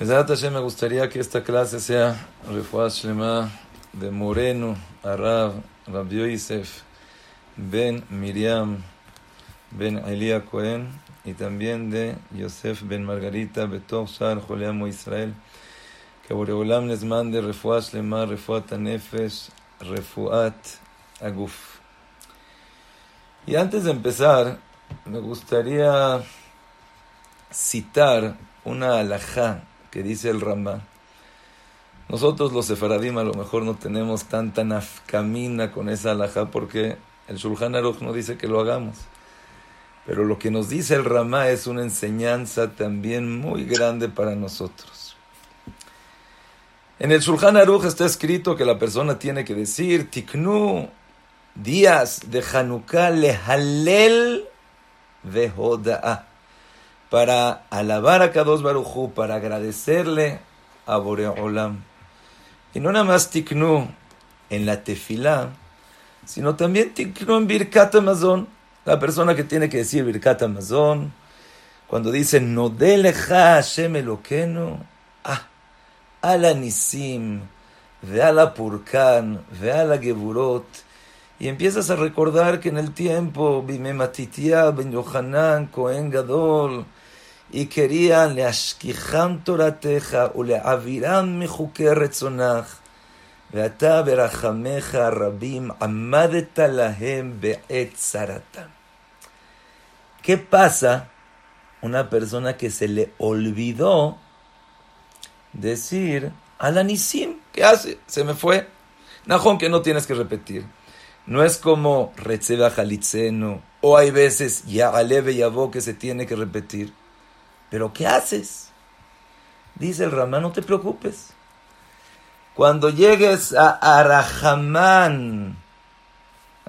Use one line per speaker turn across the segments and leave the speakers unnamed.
me gustaría que esta clase sea Refuaz Shlema de Moreno, Arab, Rabbi Yosef, Ben Miriam, Ben Elia Cohen y también de Yosef Ben Margarita, Betov Sar, Joleamo Israel. Que Boreolam les mande Refuaz Shlema, Refuat Anefesh, Refuat Aguf. Y antes de empezar, me gustaría citar una alajá que dice el Rambá. Nosotros los sefaradim a lo mejor no tenemos tanta nafkamina con esa alajá porque el Shulchan Aruch no dice que lo hagamos. Pero lo que nos dice el Ramá es una enseñanza también muy grande para nosotros. En el Shulchan Aruch está escrito que la persona tiene que decir Tiknu días de Hanukkah lehalel vehoda'a para alabar a Kadosh Baruchu, para agradecerle a Boreolam. Y no nada más tiknu en la tefilá, sino también tiknu en Birkat Amazon. La persona que tiene que decir Birkat Amazon, cuando dice Nodeleja Hashem Elokenu, ah, ala Nisim, ve ala Purkan, ve ala Geburot, y empiezas a recordar que en el tiempo, Bimematitia, Ben Yohanan, Cohen Gadol, y querían להשכיחם תורתך ולהעבירם מחוקי רצונך, ואתה ברחמך הרבים עמדת להם בעת צרתם. ¿Qué pasa? Una persona que se le olvidó decir Alanisim, ¿qué hace? Se me fue. Najón que no tienes que repetir. No es como Retzeba Jalitzeno, o hay veces ya Aleve Yabo que se tiene que repetir. ¿Pero qué haces? Dice el Ramán, no te preocupes. Cuando llegues a Arahamán,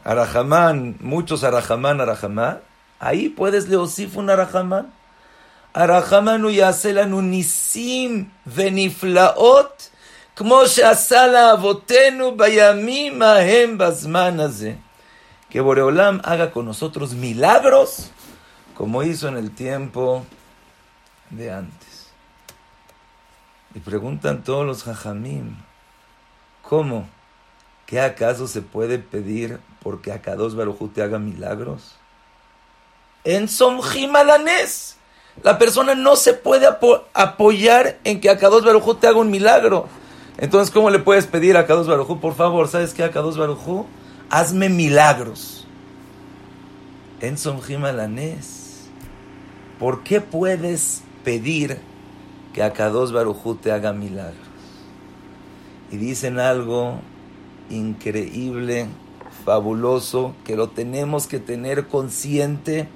Arahamán, muchos Arahamán, Arahamán, ahí puedes leosif un Arahamán. Arahamán yaselanu nisim veniflaot, como שעשה avotenu בימים ההם בזמן הזה. Que Boreolam haga con nosotros milagros, como hizo en el tiempo de antes. Y preguntan todos los jajamim, ¿cómo? ¿Qué acaso se puede pedir porque Akados Barujú te haga milagros? En Somjim Alanés. La persona no se puede apoyar en que Akados Barujú te haga un milagro. Entonces, ¿cómo le puedes pedir a Akados Barujú? Por favor, ¿sabes qué, Akados Barujú? Hazme milagros. En Somjim Alanés. ¿Por qué puedes pedir que Akados Barujú te haga milagros. Y dicen algo increíble, fabuloso, que lo tenemos que tener consciente.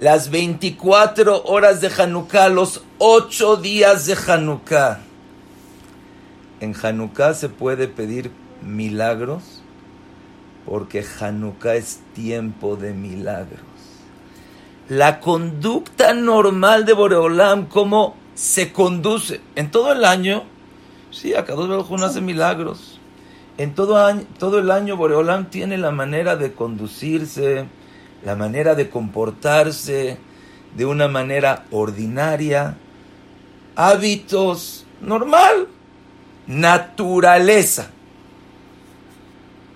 Las 24 horas de Hanukkah, los 8 días de Hanukkah. En Hanukkah se puede pedir milagros porque Hanukkah es tiempo de milagros la conducta normal de Boreolam, cómo se conduce. En todo el año, sí, acá dos no hace milagros. En todo, año, todo el año Boreolam tiene la manera de conducirse, la manera de comportarse de una manera ordinaria, hábitos normal, naturaleza.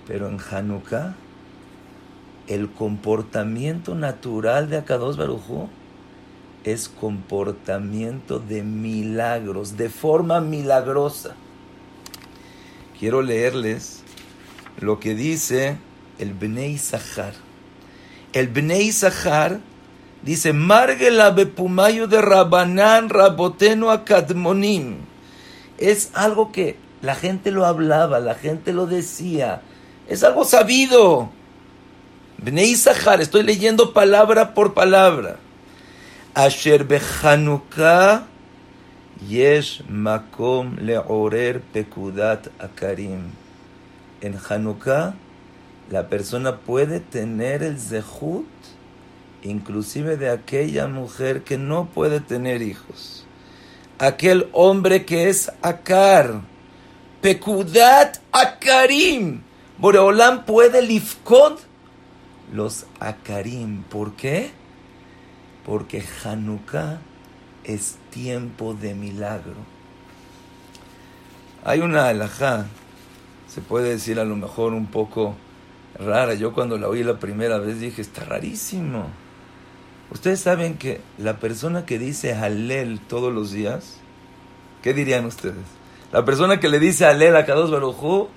Pero en Hanukkah el comportamiento natural de Akados Barujú es comportamiento de milagros, de forma milagrosa. Quiero leerles lo que dice el Bnei Sahar. El Bnei Sahar dice, Margela bepumayo de Rabanán Raboteno Akadmonim. Es algo que la gente lo hablaba, la gente lo decía. Es algo sabido. Bnei estoy leyendo palabra por palabra. Asher yesh makom leorer pekudat akarim. En Hanukkah, la persona puede tener el zehut, inclusive de aquella mujer que no puede tener hijos. Aquel hombre que es akar, pekudat akarim. Boreolam puede lifkod los Akarim. ¿Por qué? Porque Hanukkah es tiempo de milagro. Hay una alajá, se puede decir a lo mejor un poco rara. Yo cuando la oí la primera vez dije, está rarísimo. Ustedes saben que la persona que dice Halel todos los días, ¿qué dirían ustedes? La persona que le dice Halel a Kadosh Barujú,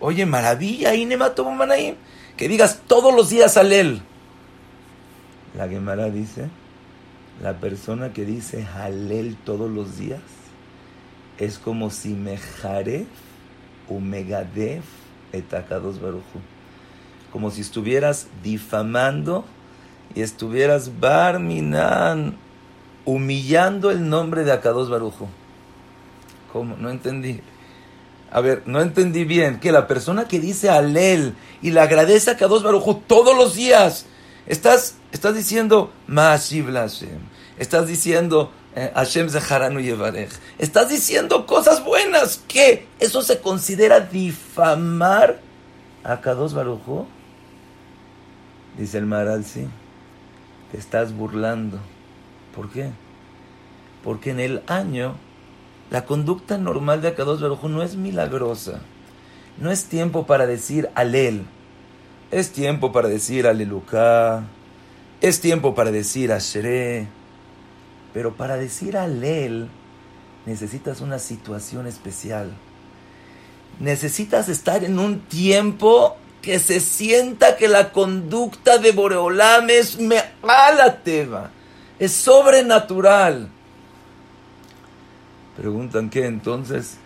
oye, maravilla, Manaim, que digas todos los días Halel. La Gemara dice, la persona que dice Halel todos los días es como si Mejaref o Megadef etakados baruchu. Como si estuvieras difamando y estuvieras barminan, humillando el nombre de Akados Barujo. ¿Cómo? No entendí. A ver, no entendí bien. Que la persona que dice Alel y le agradece a Akados Barujo todos los días, estás, estás diciendo Ma'ashiv Hashem. Estás diciendo eh, Hashem Zeharanu Yevarej. Estás diciendo cosas buenas. ¿Qué? ¿Eso se considera difamar a Kadosh Barujo? Dice el Maral, sí estás burlando. ¿Por qué? Porque en el año la conducta normal de Akados Baruj no es milagrosa. No es tiempo para decir alel. Es tiempo para decir aleluca. Es tiempo para decir asheré. Pero para decir alel necesitas una situación especial. Necesitas estar en un tiempo que se sienta que la conducta de Boreolam es teva, es sobrenatural. Preguntan qué entonces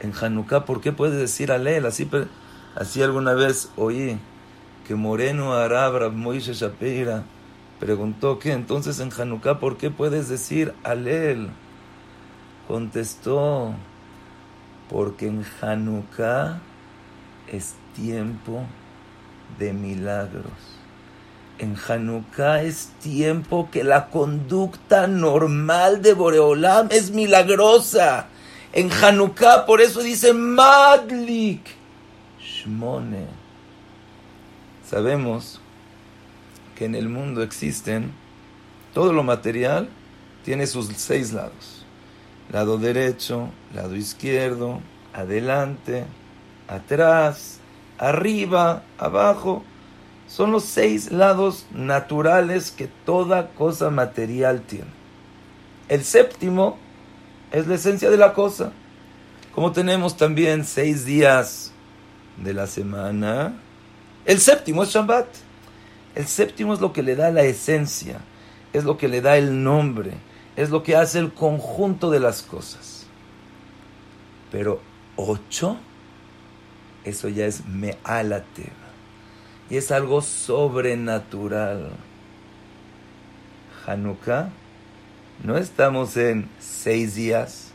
en Hanukkah, ¿por qué puedes decir Alel? Así, así alguna vez oí que Moreno Arabra Moishe Shapira preguntó que entonces en Hanukkah, ¿por qué puedes decir Alel? Contestó, porque en Hanukkah es tiempo de milagros. En Hanukkah es tiempo que la conducta normal de Boreolam es milagrosa. En Hanukkah, por eso dice Madlik Shmone. Sabemos que en el mundo existen todo lo material tiene sus seis lados. Lado derecho, lado izquierdo, adelante, atrás, arriba, abajo. Son los seis lados naturales que toda cosa material tiene. El séptimo es la esencia de la cosa. Como tenemos también seis días de la semana, el séptimo es Shabbat. El séptimo es lo que le da la esencia, es lo que le da el nombre, es lo que hace el conjunto de las cosas. Pero ocho eso ya es me'alateva. Y es algo sobrenatural. Hanukkah, no estamos en seis días,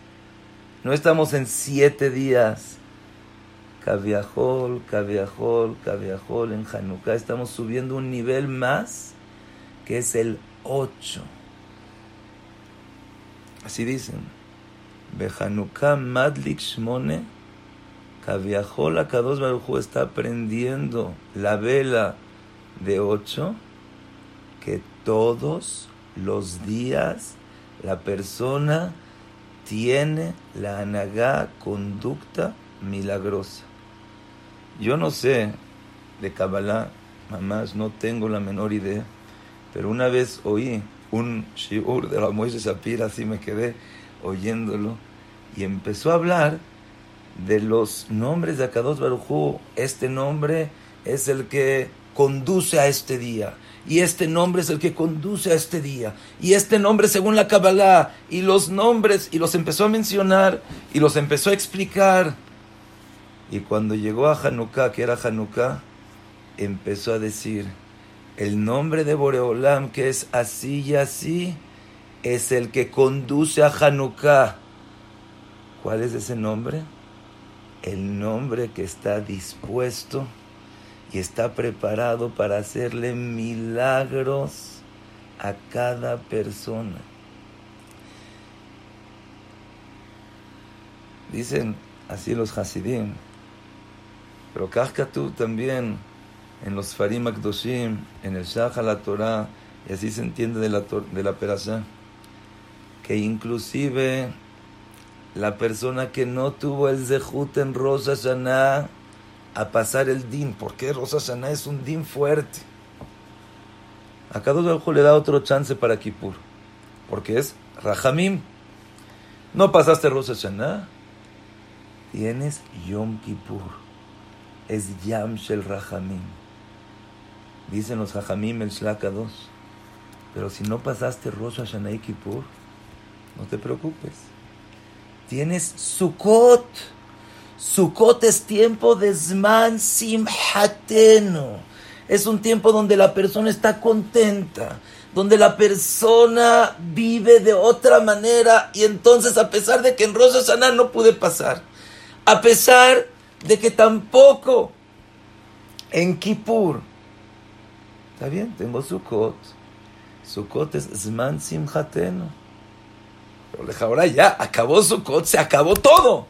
no estamos en siete días. Caviajol, caviajol, caviajol en Hanukkah. Estamos subiendo un nivel más, que es el ocho. Así dicen. Hanukkah madlik shmone Kaviahol Kados Barujú está prendiendo la vela de ocho que todos los días la persona tiene la anagá conducta milagrosa. Yo no sé de Kabbalah, mamás, no tengo la menor idea, pero una vez oí un shiur de la Moisés Shapira, así me quedé oyéndolo, y empezó a hablar de los nombres de Akados Barujú, este nombre es el que conduce a este día. Y este nombre es el que conduce a este día. Y este nombre según la Kabbalah. Y los nombres, y los empezó a mencionar, y los empezó a explicar. Y cuando llegó a Hanukkah, que era Hanukkah, empezó a decir, el nombre de Boreolam, que es así y así, es el que conduce a Hanukkah. ¿Cuál es ese nombre? El nombre que está dispuesto y está preparado para hacerle milagros a cada persona. Dicen así los Hasidim, pero tú también en los Farim Akdoshim, en el Shah la Torah, y así se entiende de la, de la Perashá, que inclusive la persona que no tuvo el zehut en Rosh Hashanah a pasar el din. porque Rosh Hashanah es un din fuerte? A cada ojo le da otro chance para Kippur. Porque es Rahamim. No pasaste Rosh Hashanah. Tienes Yom Kippur. Es Yam Shel Rahamim. Dicen los Rahamim el Shlaka 2. Pero si no pasaste Rosh Hashanah y Kippur, no te preocupes. Tienes Sukkot. Sukkot es tiempo de Zman Simhateno. Es un tiempo donde la persona está contenta, donde la persona vive de otra manera y entonces a pesar de que en Rosh no pude pasar, a pesar de que tampoco en Kippur, está bien, tengo Sukkot, Sukkot es Zman Ahora ya, acabó Sukkot, se acabó todo.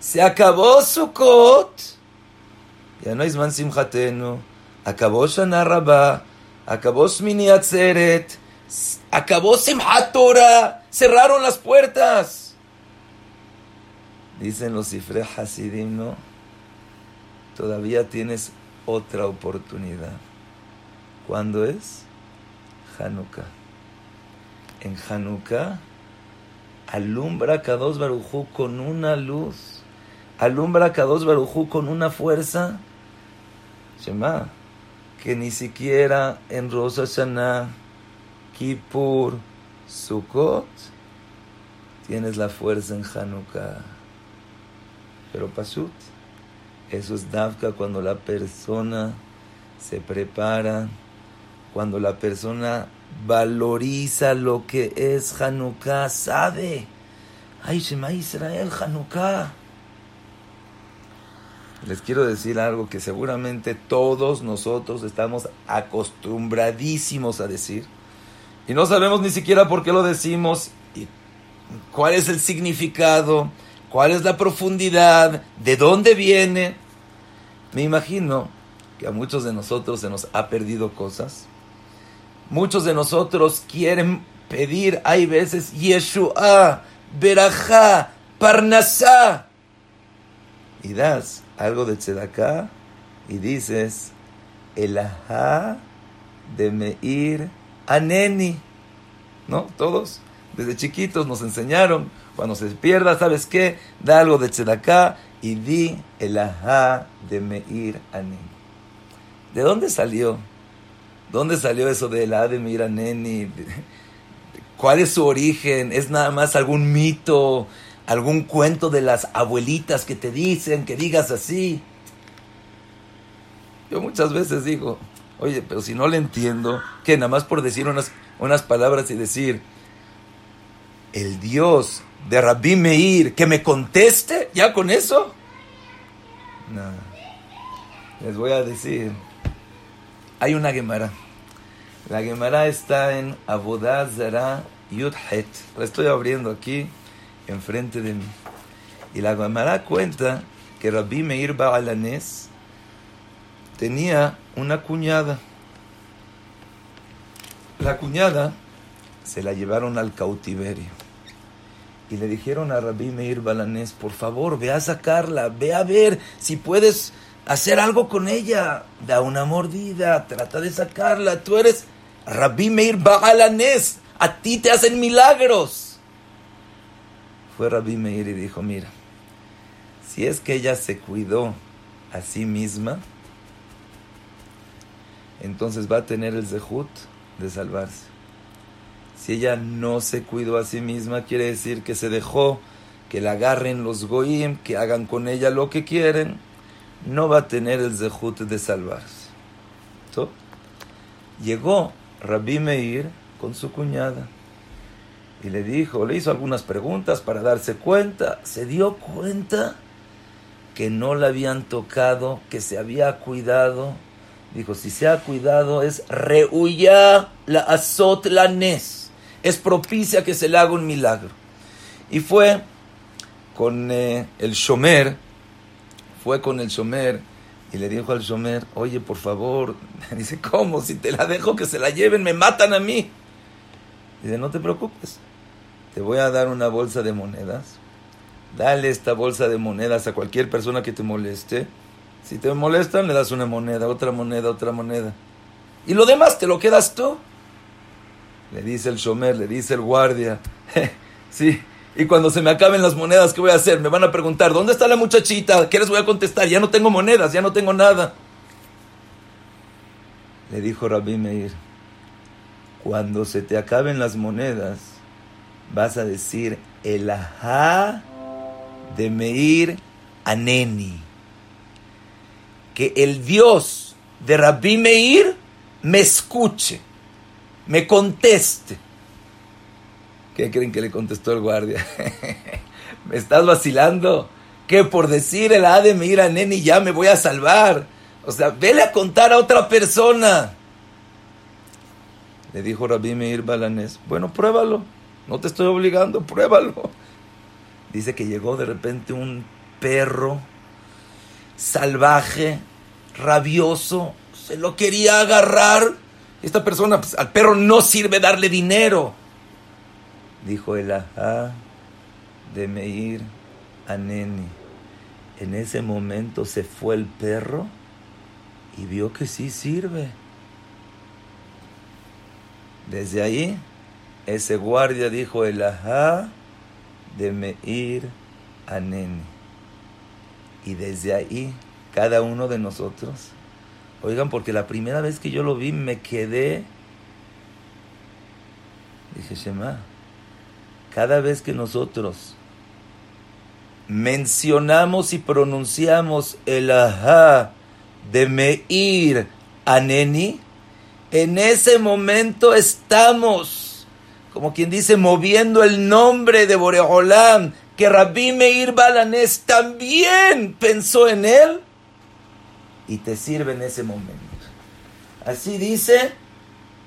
Se acabó Sukkot. Ya no hay Zman Simchatenu. Acabó Shana Rabba. Acabó Shmini Atzeret. Acabó Simchat Torah. Cerraron las puertas. Dicen los Sifre Hasidim, ¿no? Todavía tienes otra oportunidad. ¿Cuándo es? Hanukkah. En Hanukkah Alumbra a Kadosh Barujú con una luz. Alumbra a Kadosh Barujú con una fuerza. Shema, que ni siquiera en Rosh Hashanah, Kippur, Sukkot, tienes la fuerza en Hanukkah. Pero Pashut, eso es Davka cuando la persona se prepara, cuando la persona valoriza lo que es Hanukkah, sabe. Ay, Shema Israel, Hanukkah. Les quiero decir algo que seguramente todos nosotros estamos acostumbradísimos a decir. Y no sabemos ni siquiera por qué lo decimos y cuál es el significado, cuál es la profundidad, de dónde viene. Me imagino que a muchos de nosotros se nos ha perdido cosas Muchos de nosotros quieren pedir, hay veces, Yeshua, Berajá, Parnasá. Y das algo de Tzedaká y dices, Elahá de Meir Aneni. ¿No? Todos, desde chiquitos nos enseñaron, cuando se pierda, ¿sabes qué? Da algo de Tzedaká y di Elahá de Meir Aneni. ¿De dónde salió? ¿Dónde salió eso de la de Mira Neni? ¿Cuál es su origen? ¿Es nada más algún mito, algún cuento de las abuelitas que te dicen que digas así? Yo muchas veces digo, oye, pero si no le entiendo, que nada más por decir unas, unas palabras y decir, el Dios de Rabbi Meir, que me conteste, ya con eso. No. Les voy a decir, hay una Gemara. La Gemara está en Abodá Zara Yudhet. La estoy abriendo aquí, enfrente de mí. Y la Gemara cuenta que Rabbi Meir Ba'alanes tenía una cuñada. La cuñada se la llevaron al cautiverio. Y le dijeron a Rabbi Meir Balanés, por favor, ve a sacarla, ve a ver si puedes hacer algo con ella, da una mordida, trata de sacarla, tú eres Rabbi Meir Ba'alanes, a ti te hacen milagros. Fue Rabbi Meir y dijo, mira, si es que ella se cuidó a sí misma, entonces va a tener el zehut de salvarse. Si ella no se cuidó a sí misma, quiere decir que se dejó que la agarren los goyim, que hagan con ella lo que quieren no va a tener el zehut de salvarse. Llegó Rabbi Meir con su cuñada y le dijo, le hizo algunas preguntas para darse cuenta, se dio cuenta que no la habían tocado, que se había cuidado. Dijo, si se ha cuidado es rehuya la azot la nes, es propicia que se le haga un milagro. Y fue con eh, el shomer, fue con el Shomer y le dijo al Shomer, oye, por favor, dice, ¿cómo? Si te la dejo que se la lleven, me matan a mí. Dice, no te preocupes, te voy a dar una bolsa de monedas Dale esta bolsa de monedas a cualquier persona que te moleste. Si te molestan, le das una moneda, otra moneda, otra moneda. Y lo demás te lo quedas tú. Le dice el shomer, le dice el guardia. sí, y cuando se me acaben las monedas, ¿qué voy a hacer? Me van a preguntar, ¿dónde está la muchachita? ¿Qué les voy a contestar? Ya no tengo monedas, ya no tengo nada. Le dijo Rabbi Meir, cuando se te acaben las monedas, vas a decir el ajá de Meir Aneni. Que el Dios de Rabbi Meir me escuche, me conteste. ¿Qué creen que le contestó el guardia? ¿Me estás vacilando? Que por decir el A de Meir Aneni ya me voy a salvar. O sea, vele a contar a otra persona. Le dijo Rabbi Meir Balanés, bueno, pruébalo. No te estoy obligando, pruébalo. Dice que llegó de repente un perro salvaje, rabioso, se lo quería agarrar. Esta persona, pues, al perro no sirve darle dinero. Dijo el ajá de Meir a Neni. En ese momento se fue el perro y vio que sí sirve. Desde ahí, ese guardia dijo el ajá de Meir a Neni. Y desde ahí, cada uno de nosotros, oigan, porque la primera vez que yo lo vi me quedé, dije, Shema, cada vez que nosotros mencionamos y pronunciamos el ajá de Meir a Neni, en ese momento estamos, como quien dice, moviendo el nombre de Boreolam, que Rabbi Meir Balanés también pensó en él y te sirve en ese momento. Así dice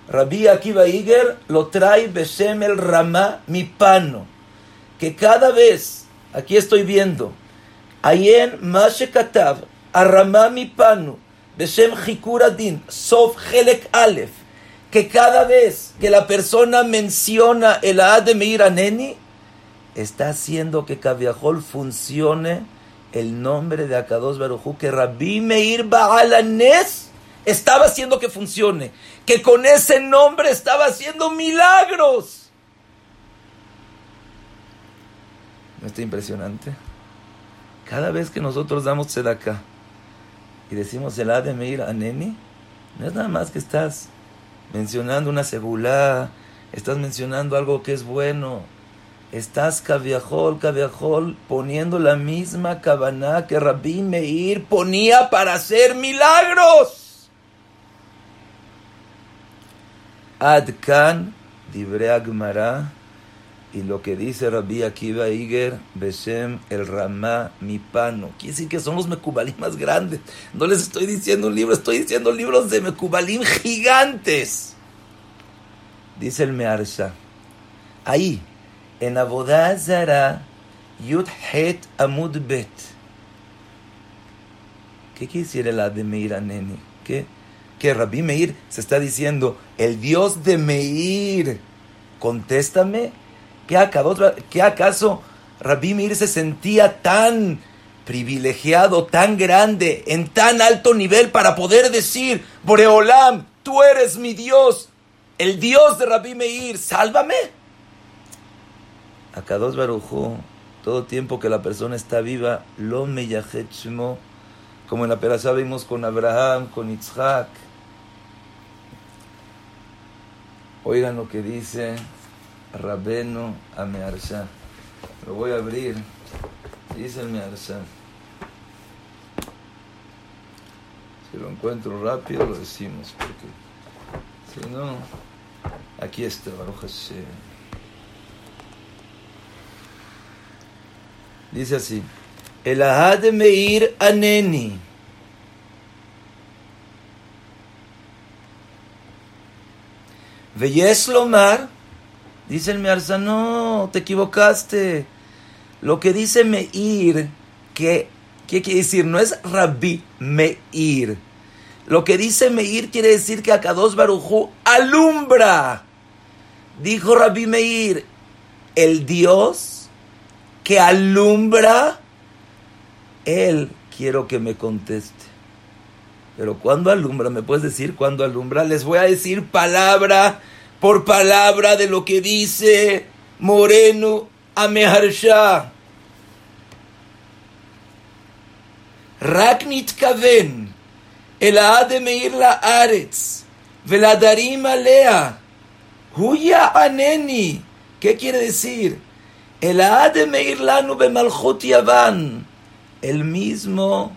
Rabbi Akiva Iger, lo trae Beshem el Ramá mi pano, que cada vez, aquí estoy viendo, Ayen Mashe Katav, Ramá mi pano, Beshem Hikuradin, Sof Helek Aleph, que cada vez que la persona menciona el Ad de Meir Aneni, está haciendo que Kaviahol funcione el nombre de Akados Barujú, que Rabbi Meir Baalanes estaba haciendo que funcione, que con ese nombre estaba haciendo milagros. ¿No está impresionante? Cada vez que nosotros damos tzedakah y decimos el de Meir Aneni, no es nada más que estás mencionando una segulá, estás mencionando algo que es bueno, estás caviajol, caviajol, poniendo la misma cabana que Rabbi Meir ponía para hacer milagros. Adkan, Dibre Agmara, y lo que dice Rabbi Akiva Iger, Beshem el Ramá Mipano. Quiere decir que son los Mekubalim más grandes. No les estoy diciendo un libro, estoy diciendo libros de Mekubalim gigantes. Dice el Mearsha. Ahí, en Abodazara, Yud Het Amud Bet. ¿Qué decir el de Meir Aneni? ¿Qué? Que Rabbi Meir se está diciendo, el Dios de Meir, contéstame ¿Qué acaso Rabbi Meir se sentía tan privilegiado, tan grande, en tan alto nivel para poder decir, Boreolam, tú eres mi Dios, el Dios de Rabbi Meir, sálvame? Akados Barujú, todo tiempo que la persona está viva, lo meyachetsmo, como en la perashá vimos con Abraham, con Isaac. Oigan lo que dice Rabeno a. Lo voy a abrir. Dice el. Si lo encuentro rápido lo decimos, porque si no, aquí está Baruch. Dice así: El Ahad Meir Aneni. Veyes Lomar, dice el Mearza, no, te equivocaste. Lo que dice Meir, que, ¿qué quiere decir? No es Rabbi Meir. Lo que dice Meir quiere decir que Akados Barujú alumbra. Dijo Rabbi Meir, el Dios que alumbra, él quiero que me conteste. Pero cuando alumbra, ¿me puedes decir cuándo alumbra? Les voy a decir palabra por palabra de lo que dice Moreno Ameharsha. Raknit Kaven, el de Meir la Aretz, Veladarim Alea, Huya Aneni. ¿Qué quiere decir? El de Meir Lanu Bemalchut Yavan, el mismo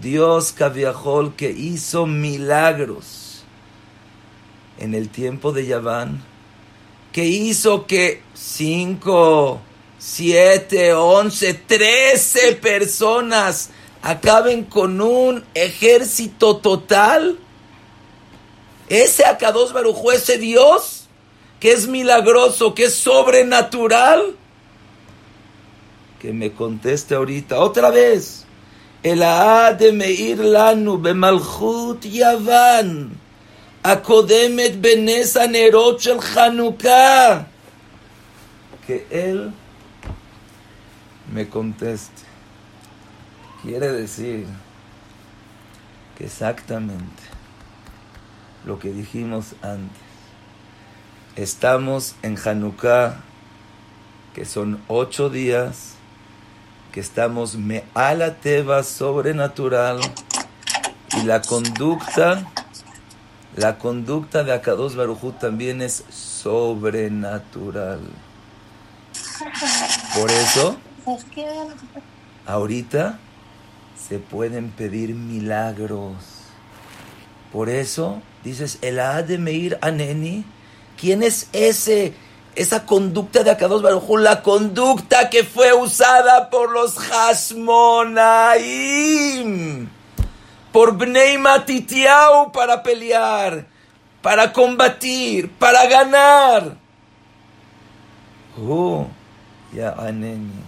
Dios Kaviahol que hizo milagros en el tiempo de Yaván, que hizo que cinco, siete, once, trece personas acaben con un ejército total. Ese Akados Barujú, ese Dios que es milagroso, que es sobrenatural, que me conteste ahorita otra vez. Meir Lanu Bemalchut Yavan, Akodemet Benes Anerot Shel Hanukkah. Que él me conteste. Quiere decir que exactamente lo que dijimos antes. Estamos en Hanukkah, que son ocho días que estamos me la teba sobrenatural y la conducta, la conducta de Akados Barujú también es sobrenatural. Por eso, ahorita se pueden pedir milagros. Por eso, dices, el de Meir Aneni, ¿quién es ese? Esa conducta de Akados Baruj la conducta que fue usada por los Hasmonaim, por Bnei Matitiau para pelear, para combatir, para ganar. Oh, ya aneni.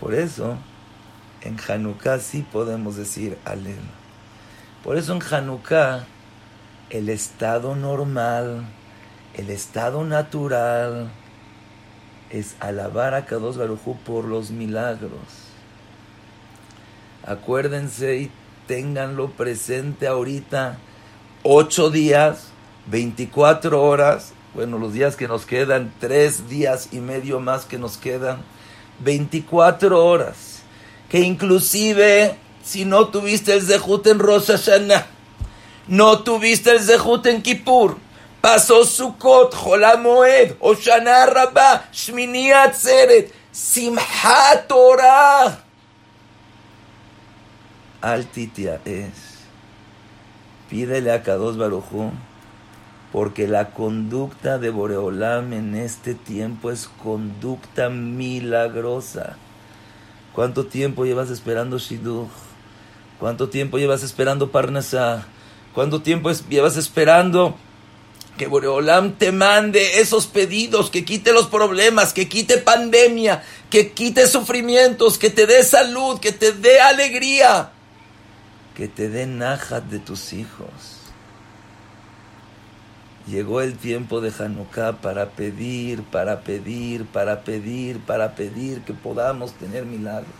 Por eso, en Hanukkah sí podemos decir Alel. Por eso en Hanukkah, el estado normal el estado natural es alabar a Kadosh Barujú por los milagros. Acuérdense y ténganlo presente ahorita. Ocho días, 24 horas, bueno, los días que nos quedan, tres días y medio más que nos quedan, 24 horas. Que inclusive, si no tuviste el Zehut en Rosh Hashanah, no tuviste el Zehut en Kippur, pasó Sukkot, Jolamoed, Oshana Rabba, Shmini Atzeret, Simchat Torah. Altitia es. Pídele a Kados Barujú, porque la conducta de Boreolam en este tiempo es conducta milagrosa. ¿Cuánto tiempo llevas esperando Shidduch? ¿Cuánto tiempo llevas esperando Parnasá? ¿Cuánto tiempo llevas esperando que Boreolam te mande esos pedidos, que quite los problemas, que quite pandemia, que quite sufrimientos, que te dé salud, que te dé alegría, que te dé najat de tus hijos. Llegó el tiempo de Hanukkah para pedir, para pedir, para pedir, para pedir que podamos tener milagros.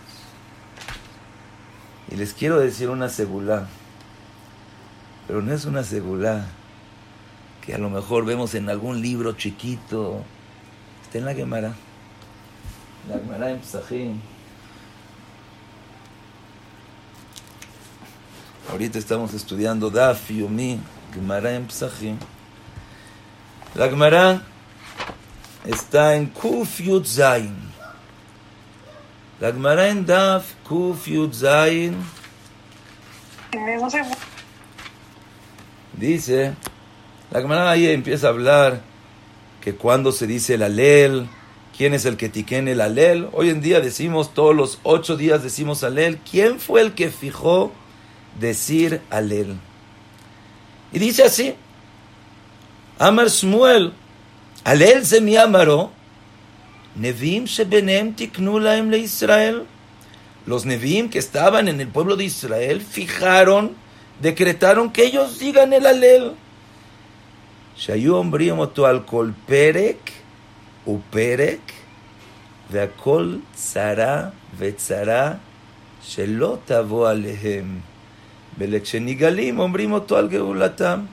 Y les quiero decir una segulá, pero no es una segulá que a lo mejor vemos en algún libro chiquito. Está en la Gemara. La Gemara en Psajim. Ahorita estamos estudiando Daf Yumi, Gemara en Psajim. La Gemara está en Kuf Yud Zain. La Gemara en Daf Kuf Yud Zain. Dice. La Gemara ahí empieza a hablar que cuando se dice el alel, quién es el que tiquene el alel. Hoy en día decimos, todos los ocho días decimos alel. ¿Quién fue el que fijó decir alel? Y dice así, Amar Shmuel, alel se mi amaro, nevim shebenem tiknu le Israel. Los nevim que estaban en el pueblo de Israel fijaron, decretaron que ellos digan el alel. שהיו אומרים אותו על כל פרק ופרק והכל צרה וצרה שלא תבוא עליהם. ולכשנגלים אומרים אותו על גאולתם.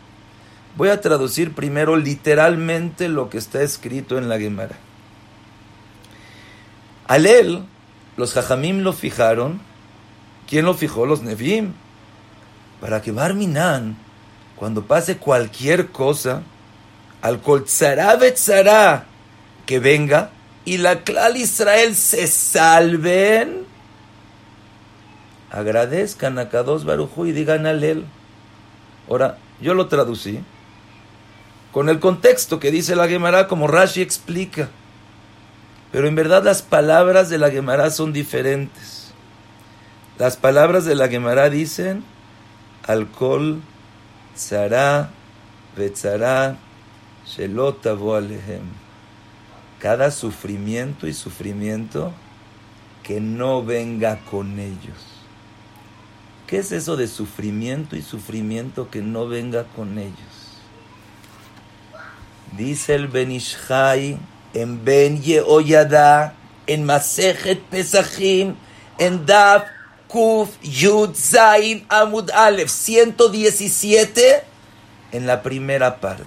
Voy a traducir primero literalmente lo que está escrito en la Gemara. Al él, los jajamim lo fijaron. ¿Quién lo fijó? Los Nevim. Para que Barminan, cuando pase cualquier cosa, al betzará que venga y la clal Israel se salven, agradezcan a Kadosh Barujú y digan él. Ahora, yo lo traducí con el contexto que dice la Gemara, como Rashi explica. Pero en verdad las palabras de la Gemara son diferentes. Las palabras de la Gemara dicen, alcohol, tzara, betzara, shelot alehem. Cada sufrimiento y sufrimiento que no venga con ellos. ¿Qué es eso de sufrimiento y sufrimiento que no venga con ellos? Dice el Benishai en Ben Yehoyada, en Masejet Pesachim, en Daf Kuf Yud Zain Amud Aleph 117, en la primera parte.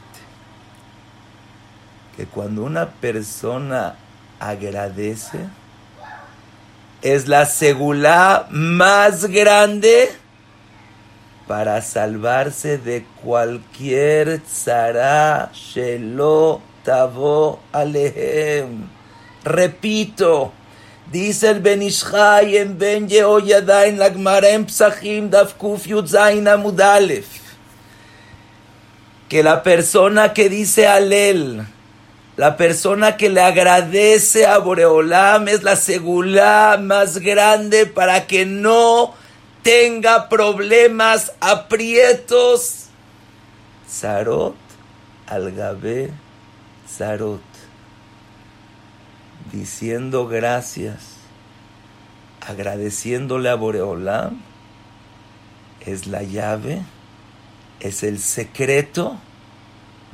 Que cuando una persona agradece, es la segula más grande para salvarse de cualquier tzara shelo tavo alehem. Repito, dice el Benishai en Ben Yehoyada en la Gemara en Psachim Dafkuf Yudzain Amudalef, que la persona que dice alel, la persona que le agradece a Boreolam es la segula más grande para que no tenga problemas, aprietos. Zarot al Zarot. Diciendo gracias, agradeciéndole a Boreolam, es la llave, es el secreto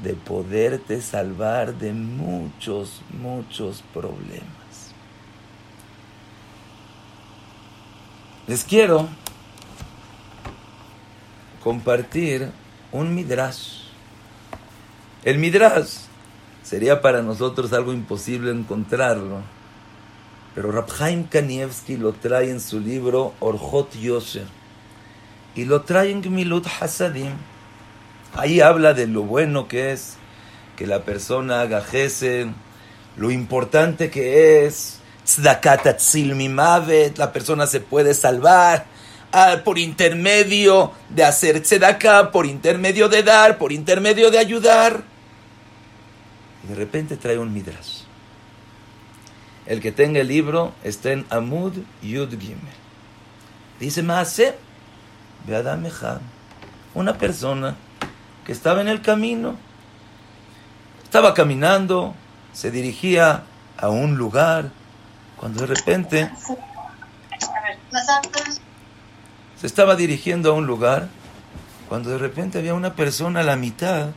de poderte salvar de muchos, muchos problemas. Les quiero compartir un midrash. El midrash sería para nosotros algo imposible encontrarlo, pero Rabhaim Kanievski lo trae en su libro Orjot Yosher y lo trae en Gmilut Hasadim. Ahí habla de lo bueno que es que la persona haga lo importante que es tzdakat mimavet, la persona se puede salvar ah, por intermedio de hacer tzedakah, por intermedio de dar, por intermedio de ayudar. Y de repente trae un midrash. El que tenga el libro está en Amud Yud Gimel. Dice Maase, una persona que estaba en el camino. Estaba caminando, se dirigía a un lugar, cuando de repente se estaba dirigiendo a un lugar, cuando de repente había una persona a la mitad.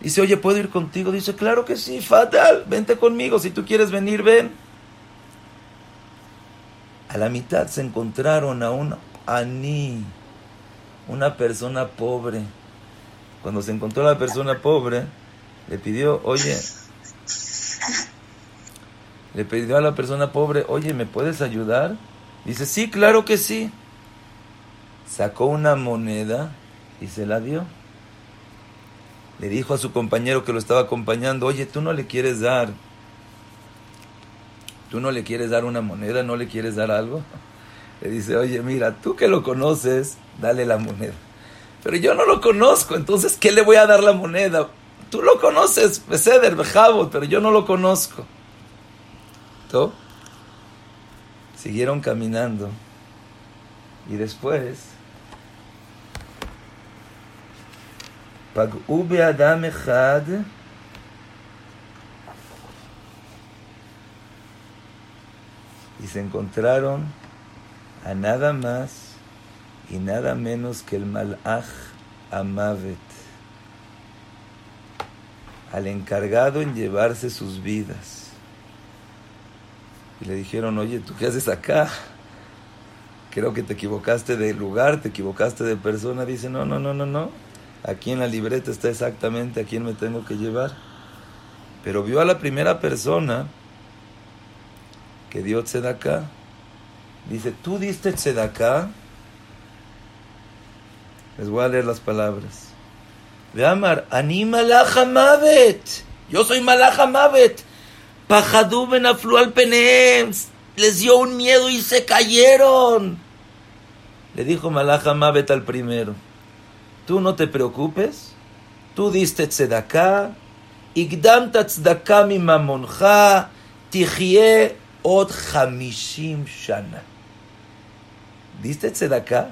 Dice, oye, ¿puedo ir contigo? Dice, claro que sí, fatal, vente conmigo, si tú quieres venir, ven. A la mitad se encontraron a un aní, una persona pobre cuando se encontró la persona pobre, le pidió, oye, le pidió a la persona pobre, oye, ¿me puedes ayudar? Dice, sí, claro que sí. Sacó una moneda y se la dio. Le dijo a su compañero que lo estaba acompañando, oye, tú no le quieres dar, tú no le quieres dar una moneda, no le quieres dar algo. Le dice, oye, mira, tú que lo conoces, dale la moneda. Pero yo no lo conozco, entonces, ¿qué le voy a dar la moneda? Tú lo conoces, Beseder, Bejabot, pero yo no lo conozco. ¿Todo? Siguieron caminando. Y después, Adam y se encontraron a nada más y nada menos que el Malach Amavet, al encargado en llevarse sus vidas. Y le dijeron, oye, ¿tú qué haces acá? Creo que te equivocaste de lugar, te equivocaste de persona. Dice, no, no, no, no, no. Aquí en la libreta está exactamente a quién me tengo que llevar. Pero vio a la primera persona que dio tzedaká. Dice, tú diste tzedaká. Les voy a leer las palabras. De Amar, Ani Mavet. Yo soy Malacha Mavet. Pajadú benaflu al penem. Les dio un miedo y se cayeron. Le dijo Malacha Mavet al primero. Tú no te preocupes. Tú diste tzedaká. Igdam tzedakah mi mamonja. Tijie od hamishim shana. ¿Diste tzedaká?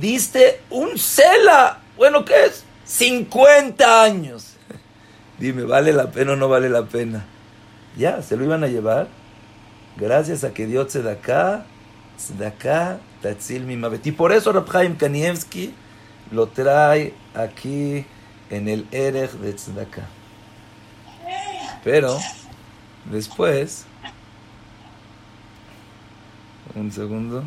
Diste un cela. Bueno, ¿qué es? 50 años. Dime, ¿vale la pena o no vale la pena? Ya, se lo iban a llevar. Gracias a que dio tzedaká, tzedaká, tatzil mi Y por eso Rabhaim Kanievski lo trae aquí en el Erech de tzedaká. Pero, después, un segundo.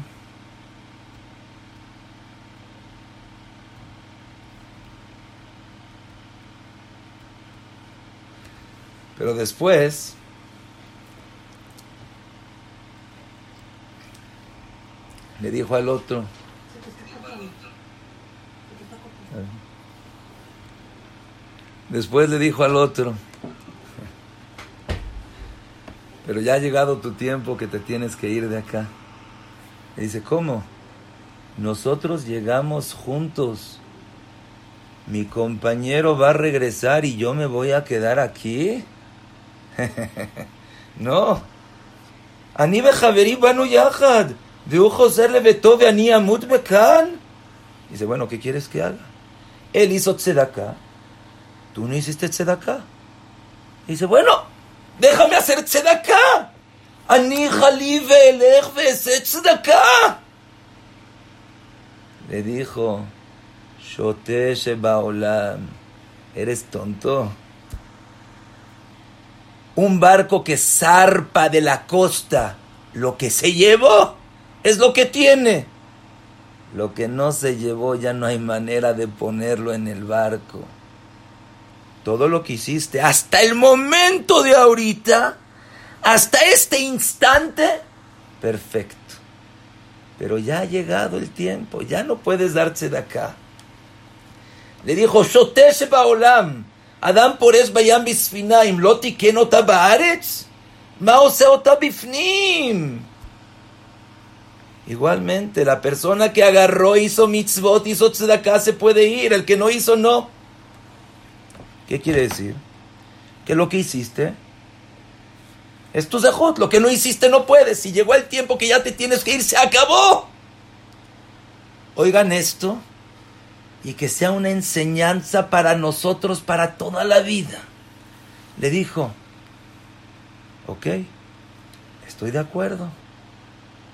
Pero después, le dijo al otro, después le dijo al otro, pero ya ha llegado tu tiempo que te tienes que ir de acá. Le dice, ¿cómo? Nosotros llegamos juntos. Mi compañero va a regresar y yo me voy a quedar aquí. no. Ani Javeri Banu Yahad. De le Betove Ani Amut Bekan. Dice, bueno, ¿qué quieres que haga? Él hizo tzedakah. Tú no hiciste tzedakah. Dice, bueno, déjame hacer tzedakah. Ani Jali tzedakah. Le dijo, Shote Baolam. Eres tonto un barco que zarpa de la costa, lo que se llevó es lo que tiene. Lo que no se llevó ya no hay manera de ponerlo en el barco todo lo que hiciste hasta el momento de ahorita, hasta este instante, perfecto. Pero ya ha llegado el tiempo, ya no puedes darse de acá. Le dijo, Shotesh Baolam, Adam Pores Bayam Bisfinaim, Loti Kenota Baaretz, Maoseota Bifnim. Igualmente, la persona que agarró, hizo mitzvot, hizo tzedakah, se puede ir, el que no hizo, no. ¿Qué quiere decir? Que lo que hiciste es tu zehut. Lo que no hiciste no puedes. Si llegó el tiempo que ya te tienes que ir, se acabó. Oigan esto y que sea una enseñanza para nosotros para toda la vida. Le dijo, ok, estoy de acuerdo,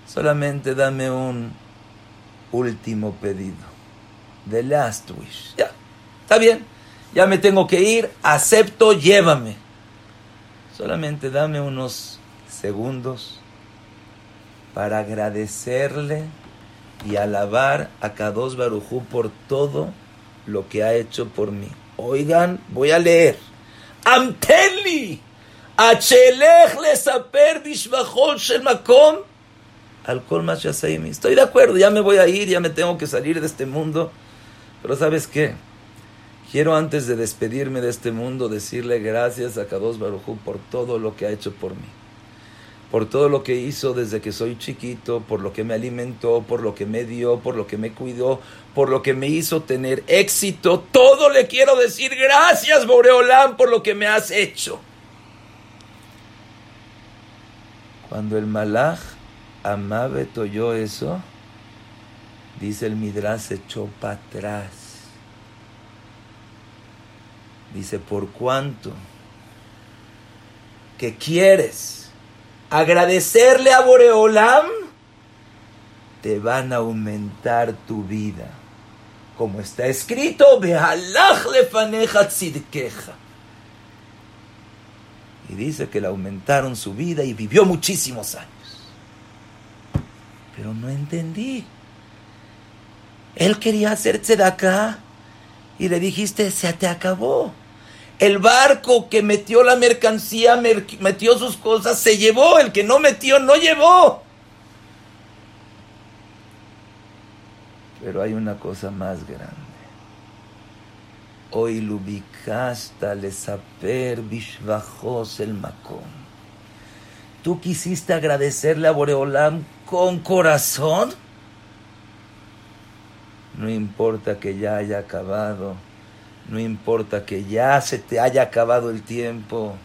solamente dame un último pedido, the last wish. Ya, está bien, ya me tengo que ir, acepto, llévame. Solamente dame unos segundos para agradecerle y alabar a Kadosh Barujú por todo lo que ha hecho por mí. Oigan, voy a leer. Amteli, Achelech lesaper shel makom al kol Estoy de acuerdo, ya me voy a ir, ya me tengo que salir de este mundo. Pero ¿sabes qué? Quiero antes de despedirme de este mundo decirle gracias a Kadosh Barujú por todo lo que ha hecho por mí por todo lo que hizo desde que soy chiquito, por lo que me alimentó, por lo que me dio, por lo que me cuidó, por lo que me hizo tener éxito. Todo le quiero decir gracias, Boreolán, por lo que me has hecho. Cuando el malach Amabe oyó eso, dice el Midrash, se echó para atrás. Dice, por cuánto que quieres agradecerle a Boreolam, te van a aumentar tu vida. Como está escrito, Y dice que le aumentaron su vida y vivió muchísimos años. Pero no entendí. Él quería hacerse de acá y le dijiste, se te acabó. El barco que metió la mercancía, metió sus cosas, se llevó. El que no metió, no llevó. Pero hay una cosa más grande. Hoy lubicasta le saper bishvajos el macón. ¿Tú quisiste agradecerle a Boreolam con corazón? No importa que ya haya acabado, no importa que ya se te haya acabado el tiempo,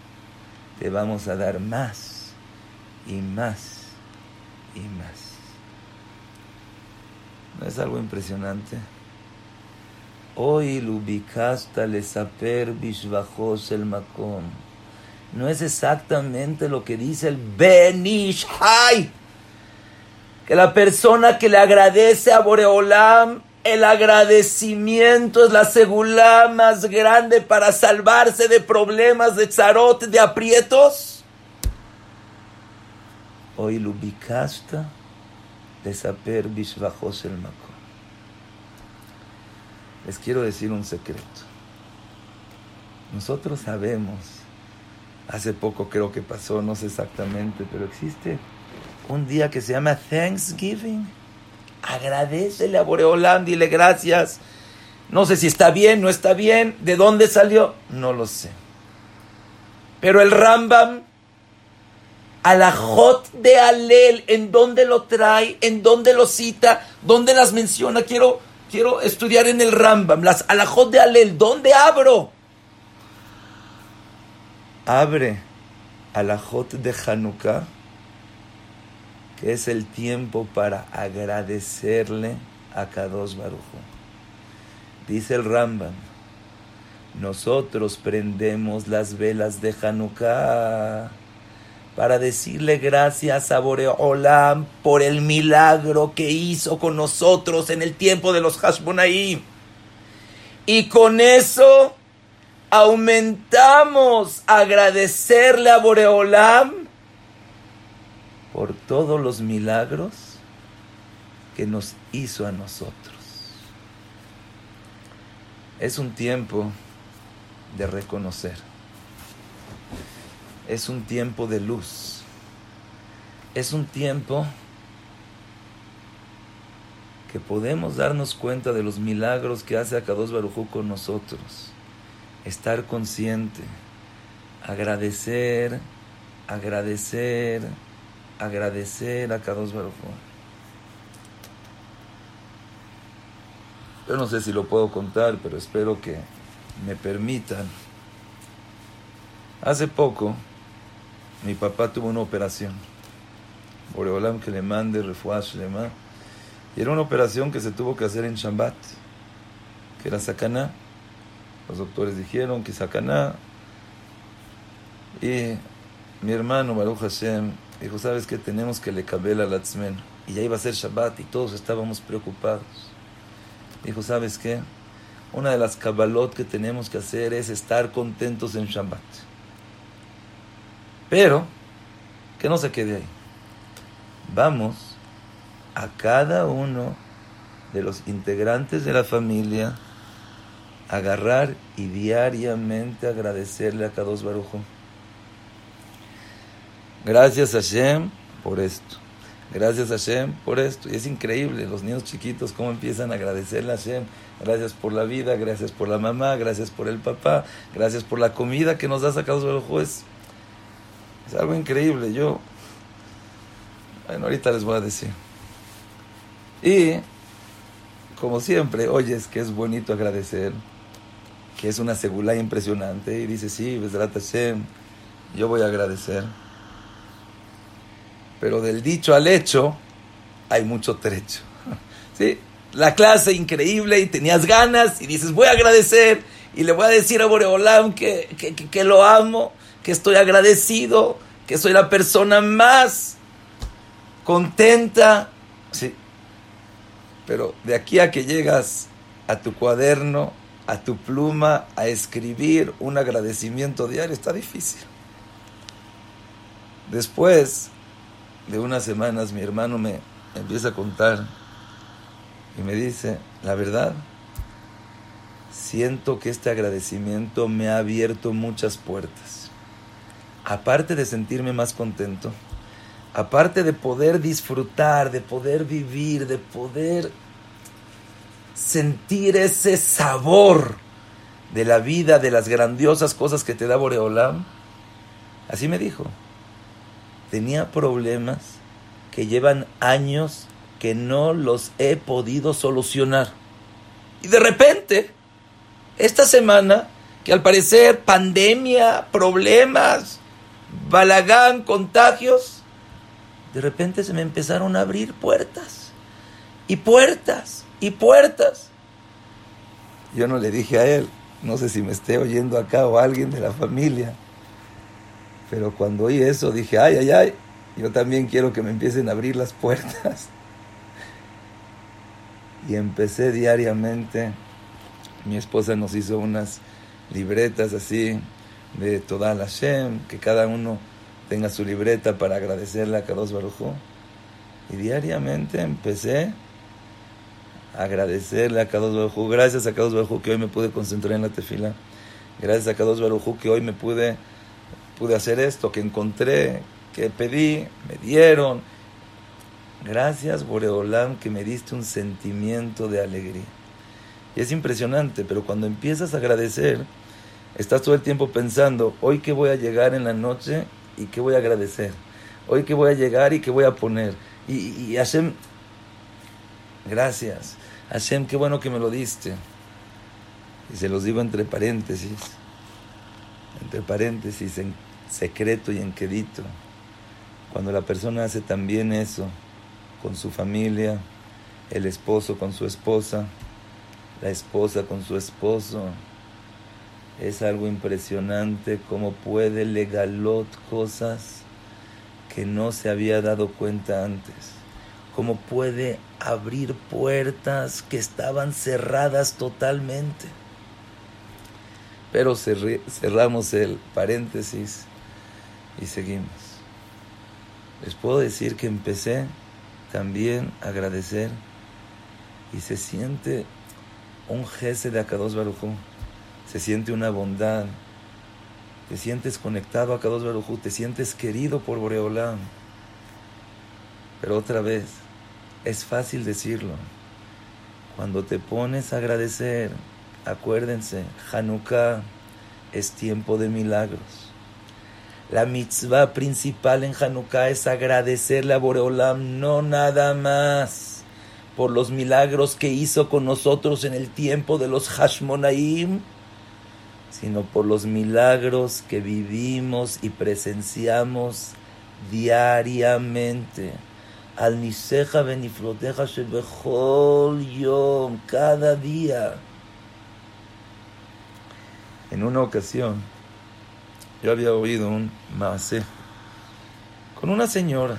te vamos a dar más y más y más. ¿No es algo impresionante? Hoy lubicasta le saper bishvajos el macón. No es exactamente lo que dice el Benishai. Que la persona que le agradece a Boreolam, el agradecimiento es la segula más grande para salvarse de problemas, de zarot, de aprietos. Hoy lubicasta le saper bishvajos el macón. Les quiero decir un secreto. Nosotros sabemos, hace poco creo que pasó, no sé exactamente, pero existe un día que se llama Thanksgiving. Agradecele a Boreolam, dile gracias. No sé si está bien, no está bien, de dónde salió, no lo sé. Pero el Rambam, Alajot de Alel, ¿en dónde lo trae? ¿En dónde lo cita? ¿Dónde las menciona? Quiero Quiero estudiar en el Rambam, las alajot de Alel. ¿Dónde abro? Abre alajot de Hanukkah, es el tiempo para agradecerle a Kadosh Baruj. Dice el Rambam, nosotros prendemos las velas de Hanukkah para decirle gracias a Boreolam por el milagro que hizo con nosotros en el tiempo de los Hashbonaim. Y con eso aumentamos agradecerle a Boreolam por todos los milagros que nos hizo a nosotros. Es un tiempo de reconocer es un tiempo de luz. Es un tiempo que podemos darnos cuenta de los milagros que hace Akados Barujú con nosotros. Estar consciente, agradecer, agradecer, agradecer a Kadosh Barujú. Yo no sé si lo puedo contar, pero espero que me permitan. Hace poco, mi papá tuvo una operación. Boreolam que le mande refuash lema. Y era una operación que se tuvo que hacer en Shabbat, que era Sakaná. Los doctores dijeron que Sakaná. Y mi hermano Baruch Hashem dijo, ¿sabes qué? Tenemos que le cabel al Atzmen. Y ya iba a ser Shabbat y todos estábamos preocupados. Dijo, ¿sabes qué? Una de las cabalot que tenemos que hacer es estar contentos en Shabbat. Pero, que no se quede ahí. Vamos a cada uno de los integrantes de la familia agarrar y diariamente agradecerle a Kados Barujo. Gracias a Hashem por esto. Gracias a Hashem por esto. Y es increíble, los niños chiquitos, cómo empiezan a agradecerle a Hashem. Gracias por la vida, gracias por la mamá, gracias por el papá, gracias por la comida que nos da Kados Barujo. Es es algo increíble. Yo, bueno, ahorita les voy a decir. Y, como siempre, oyes que es bonito agradecer, que es una segula impresionante, y dice, sí, Besrat Hashem, yo voy a agradecer. Pero del dicho al hecho, hay mucho trecho. ¿Sí? La clase increíble y tenías ganas y dices, voy a agradecer y le voy a decir a Boreolam que, que, que lo amo que estoy agradecido, que soy la persona más contenta. Sí. Pero de aquí a que llegas a tu cuaderno, a tu pluma, a escribir un agradecimiento diario, está difícil. Después de unas semanas mi hermano me empieza a contar y me dice, la verdad, siento que este agradecimiento me ha abierto muchas puertas. Aparte de sentirme más contento, aparte de poder disfrutar, de poder vivir, de poder sentir ese sabor de la vida, de las grandiosas cosas que te da Boreolam, así me dijo, tenía problemas que llevan años que no los he podido solucionar. Y de repente, esta semana, que al parecer pandemia, problemas, balagán, contagios, de repente se me empezaron a abrir puertas y puertas y puertas. Yo no le dije a él, no sé si me esté oyendo acá o alguien de la familia, pero cuando oí eso dije, ay, ay, ay, yo también quiero que me empiecen a abrir las puertas. Y empecé diariamente, mi esposa nos hizo unas libretas así de toda la Shem, que cada uno tenga su libreta para agradecerle a Kadosh Baruj Y diariamente empecé a agradecerle a Kadosh Baruj Gracias a Kadosh Baruj que hoy me pude concentrar en la tefila. Gracias a Kadosh Baruj que hoy me pude, pude hacer esto, que encontré, que pedí, me dieron. Gracias, Boreolam, que me diste un sentimiento de alegría. Y es impresionante, pero cuando empiezas a agradecer, estás todo el tiempo pensando, hoy que voy a llegar en la noche y qué voy a agradecer. Hoy que voy a llegar y qué voy a poner. Y, y Hashem, gracias. Hashem, qué bueno que me lo diste. Y se los digo entre paréntesis, entre paréntesis, en secreto y en quedito. Cuando la persona hace también eso con su familia, el esposo con su esposa, la esposa con su esposo, es algo impresionante cómo puede legalot cosas que no se había dado cuenta antes. Cómo puede abrir puertas que estaban cerradas totalmente. Pero cerramos el paréntesis y seguimos. Les puedo decir que empecé también a agradecer y se siente un jefe de Akados Baruj se siente una bondad, te sientes conectado a Kadosh Baruj te sientes querido por Boreolam. Pero otra vez, es fácil decirlo. Cuando te pones a agradecer, acuérdense, Hanukkah es tiempo de milagros. La mitzvah principal en Hanukkah es agradecerle a Boreolam, no nada más por los milagros que hizo con nosotros en el tiempo de los Hashmonaim, sino por los milagros que vivimos y presenciamos diariamente. Al Niseja Benifloteja Shebechol Yom, cada día. En una ocasión, yo había oído un maase con una señora.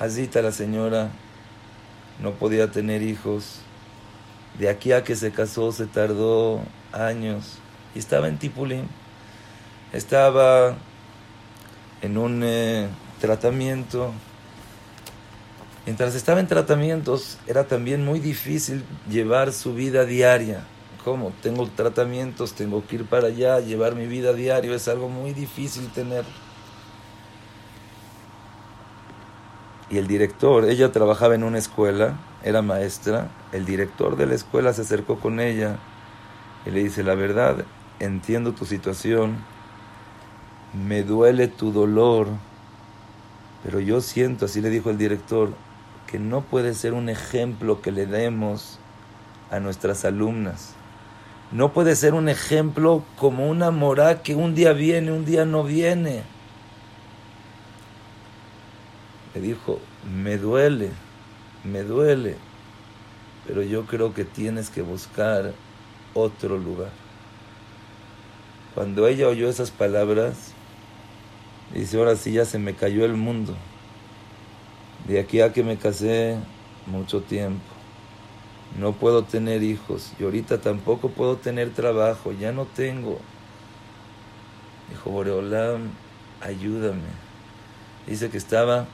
Hazita, la señora, no podía tener hijos. De aquí a que se casó se tardó años y estaba en Tipulín. Estaba en un eh, tratamiento. Mientras estaba en tratamientos, era también muy difícil llevar su vida diaria. ¿Cómo? Tengo tratamientos, tengo que ir para allá, llevar mi vida diaria, es algo muy difícil tener. Y el director, ella trabajaba en una escuela, era maestra, el director de la escuela se acercó con ella y le dice, la verdad, entiendo tu situación, me duele tu dolor, pero yo siento, así le dijo el director, que no puede ser un ejemplo que le demos a nuestras alumnas. No puede ser un ejemplo como una morá que un día viene, un día no viene. Le dijo, me duele, me duele, pero yo creo que tienes que buscar otro lugar. Cuando ella oyó esas palabras, dice, ahora sí ya se me cayó el mundo. De aquí a que me casé, mucho tiempo. No puedo tener hijos y ahorita tampoco puedo tener trabajo, ya no tengo. Dijo Boreolam, ayúdame, Dice que estaba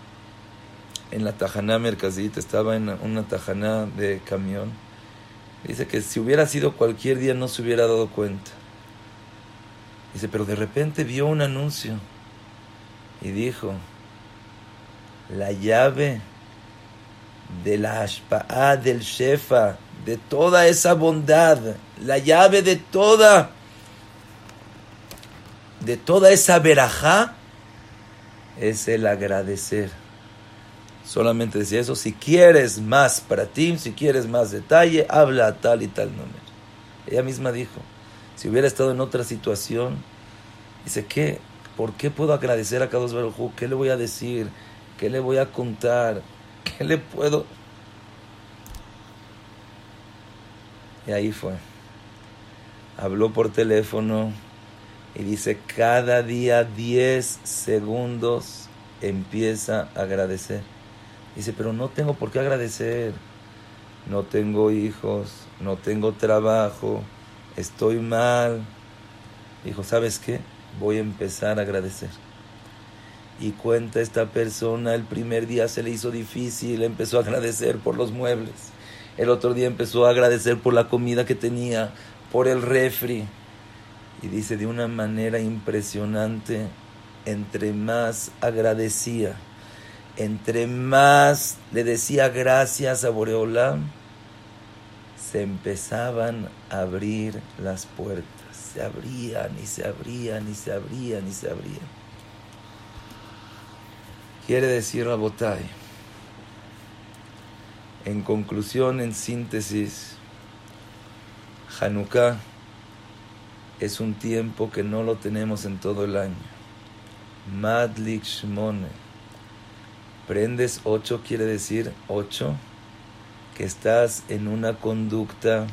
en la Tajaná Mercazit, estaba en una Tajaná de camión. Dice que si hubiera sido cualquier día no se hubiera dado cuenta. Dice, pero de repente vio un anuncio y dijo, la llave de la ashpa'a del shefa, de toda esa bondad, la llave de toda, de toda esa verajá, es el agradecer. Solamente decía eso, si quieres más para ti, si quieres más detalle, habla a tal y tal número. Ella misma dijo, si hubiera estado en otra situación, dice, ¿qué? ¿Por qué puedo agradecer a Kadosh Baruj ¿Qué le voy a decir? ¿Qué le voy a contar? ¿Qué le puedo? Y ahí fue. Habló por teléfono y dice, cada día 10 segundos empieza a agradecer. Dice, pero no tengo por qué agradecer. No tengo hijos, no tengo trabajo, estoy mal. Dijo, ¿sabes qué? Voy a empezar a agradecer. Y cuenta esta persona, el primer día se le hizo difícil, empezó a agradecer por los muebles. El otro día empezó a agradecer por la comida que tenía, por el refri. Y dice de una manera impresionante, entre más agradecía, entre más le decía gracias a Boreolam, se empezaban a abrir las puertas. Se abrían y se abrían y se abrían y se abrían. Quiere decir Rabotai. En conclusión, en síntesis, Hanukkah es un tiempo que no lo tenemos en todo el año. Madlik Shmone. Prendes ocho quiere decir ocho, que estás en una conducta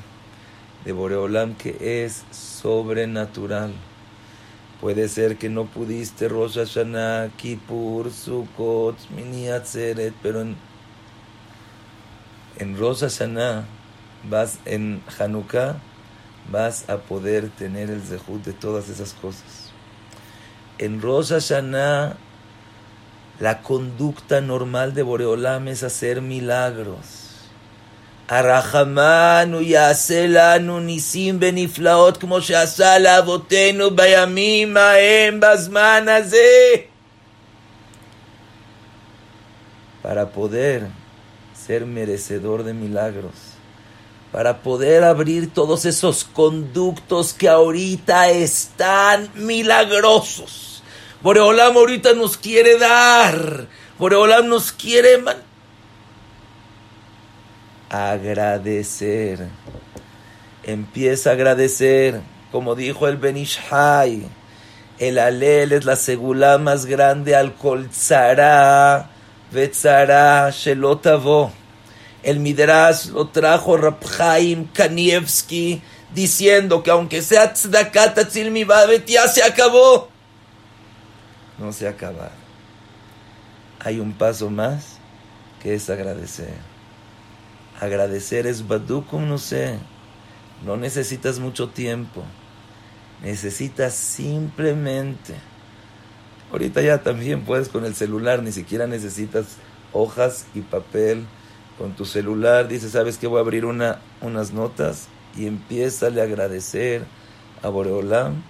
de Boreolam que es sobrenatural Puede ser que no pudiste Rosh Hashanah, Kippur, Sukkot, Mini Atzeret, pero en, en Rosh vas, en Hanukkah, vas a poder tener el zehut de todas esas cosas. En Rosh Hashanah, la conducta normal de Boreolam es hacer milagros. הרחמן הוא יעשה לנו ניסים ונפלאות כמו שעשה לאבותינו בימים ההם בזמן הזה. Para poder ser merecedor de milagros, para poder abrir todos esos conductos que ahorita están milagrosos. Boreolam ahorita nos quiere dar, Boreolam nos quiere agradecer. Empieza a agradecer, como dijo el Benishai. El alel es la segula más grande al kolzara, vetzara, shelotavo. El Midrash lo trajo Rabhaim Kanievski diciendo que aunque sea tzedakata mi ya se acabó. No se acaba. Hay un paso más que es agradecer. Agradecer es badukum, no sé. No necesitas mucho tiempo. Necesitas simplemente. Ahorita ya también puedes con el celular, ni siquiera necesitas hojas y papel. Con tu celular dices, ¿sabes qué? Voy a abrir una, unas notas y empieza a agradecer a Boreolam.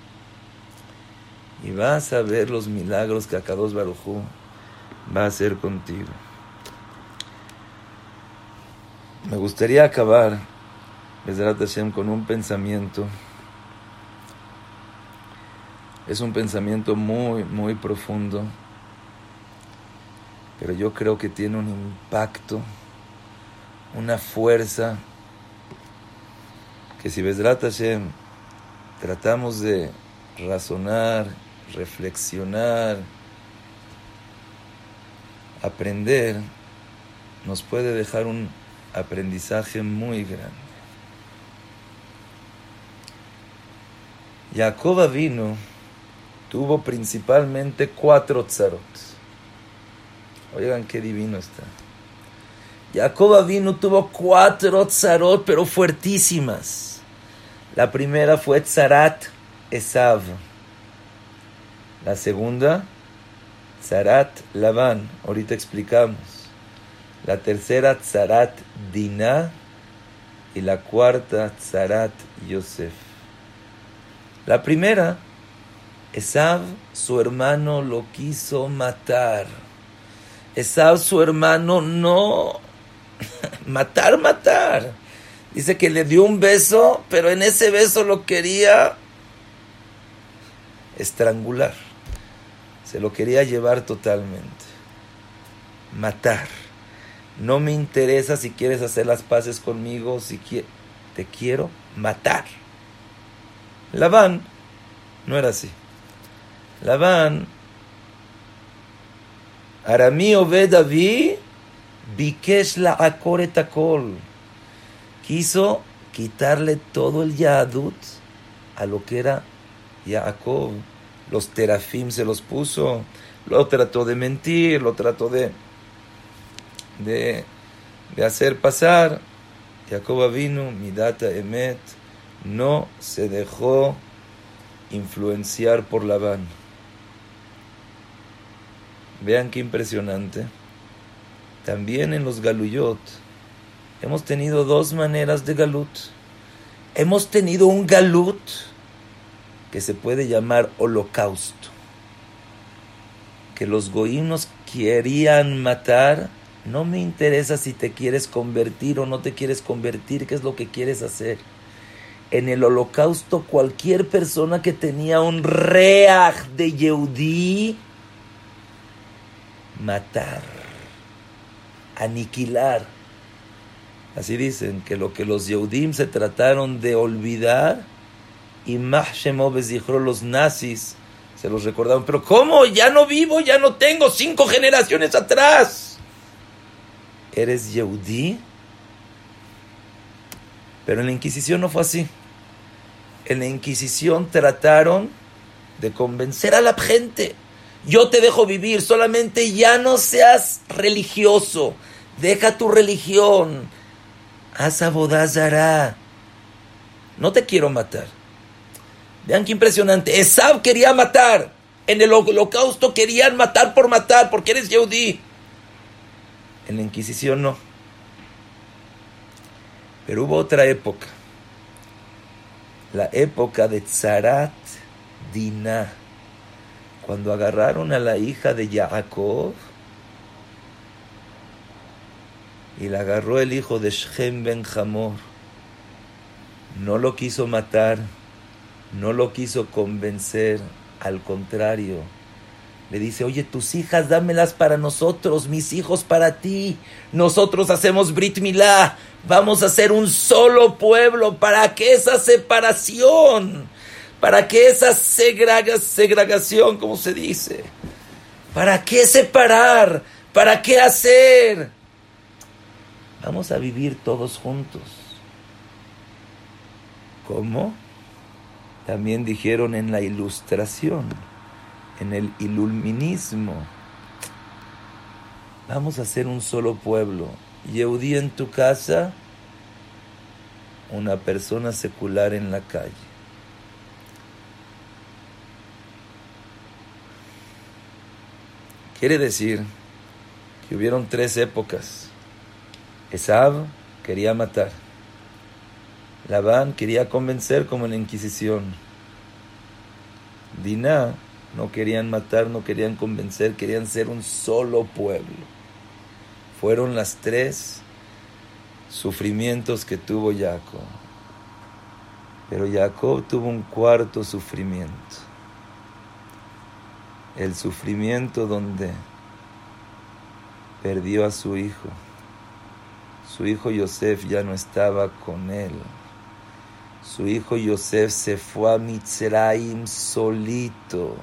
Y vas a ver los milagros que Akados Barujú va a hacer contigo. Me gustaría acabar, con un pensamiento. Es un pensamiento muy, muy profundo, pero yo creo que tiene un impacto, una fuerza, que si Besrat Hashem tratamos de razonar, reflexionar, aprender, nos puede dejar un aprendizaje muy grande. Jacob vino, tuvo principalmente cuatro tzarot. Oigan qué divino está. Jacob vino, tuvo cuatro tzarot, pero fuertísimas. La primera fue tzarat Esav. La segunda, Tzarat Labán, ahorita explicamos. La tercera Tzarat Dinah y la cuarta Tzarat Yosef. La primera, Esav, su hermano, lo quiso matar. Esav, su hermano, no. matar, matar. Dice que le dio un beso, pero en ese beso lo quería estrangular. Se lo quería llevar totalmente. Matar. No me interesa si quieres hacer las paces conmigo, si te quiero matar. Labán no era así. Labán, Aramí David, Bikesh la Akoretakol, quiso quitarle todo el Yadut a lo que era Jacob. Los terafim se los puso, lo trató de mentir, lo trató de, de, de hacer pasar. Jacob vino, Midata Emet, no se dejó influenciar por Labán. Vean qué impresionante. También en los Galuyot hemos tenido dos maneras de Galut. Hemos tenido un Galut que se puede llamar holocausto, que los goínos nos querían matar. No me interesa si te quieres convertir o no te quieres convertir, qué es lo que quieres hacer en el holocausto cualquier persona que tenía un reaj de Yehudí, matar, aniquilar. Así dicen que lo que los Yehudim se trataron de olvidar, y Mahshemobes dijo los nazis se los recordaron, pero ¿cómo? Ya no vivo, ya no tengo cinco generaciones atrás. ¿Eres Yehudí? Pero en la Inquisición no fue así en la Inquisición trataron de convencer a la gente. Yo te dejo vivir, solamente ya no seas religioso. Deja tu religión. Haz abodazará. No te quiero matar. Vean qué impresionante. Esab quería matar. En el holocausto querían matar por matar, porque eres Yehudi. En la Inquisición no. Pero hubo otra época la época de Tzarat Dinah, cuando agarraron a la hija de Jacob y la agarró el hijo de Shem Ben Hamor. No lo quiso matar, no lo quiso convencer, al contrario. Le dice, oye, tus hijas dámelas para nosotros, mis hijos para ti. Nosotros hacemos Brit Milá, Vamos a ser un solo pueblo. ¿Para qué esa separación? ¿Para qué esa segregación, como se dice? ¿Para qué separar? ¿Para qué hacer? Vamos a vivir todos juntos. ¿Cómo? También dijeron en la ilustración, en el iluminismo. Vamos a ser un solo pueblo. Yehudí en tu casa, una persona secular en la calle. Quiere decir que hubieron tres épocas. Esab quería matar. Labán quería convencer como en la Inquisición. Diná no querían matar, no querían convencer, querían ser un solo pueblo fueron las tres sufrimientos que tuvo Jacob. Pero Jacob tuvo un cuarto sufrimiento. El sufrimiento donde perdió a su hijo. Su hijo Yosef ya no estaba con él. Su hijo Yosef se fue a Mitzrayim solito.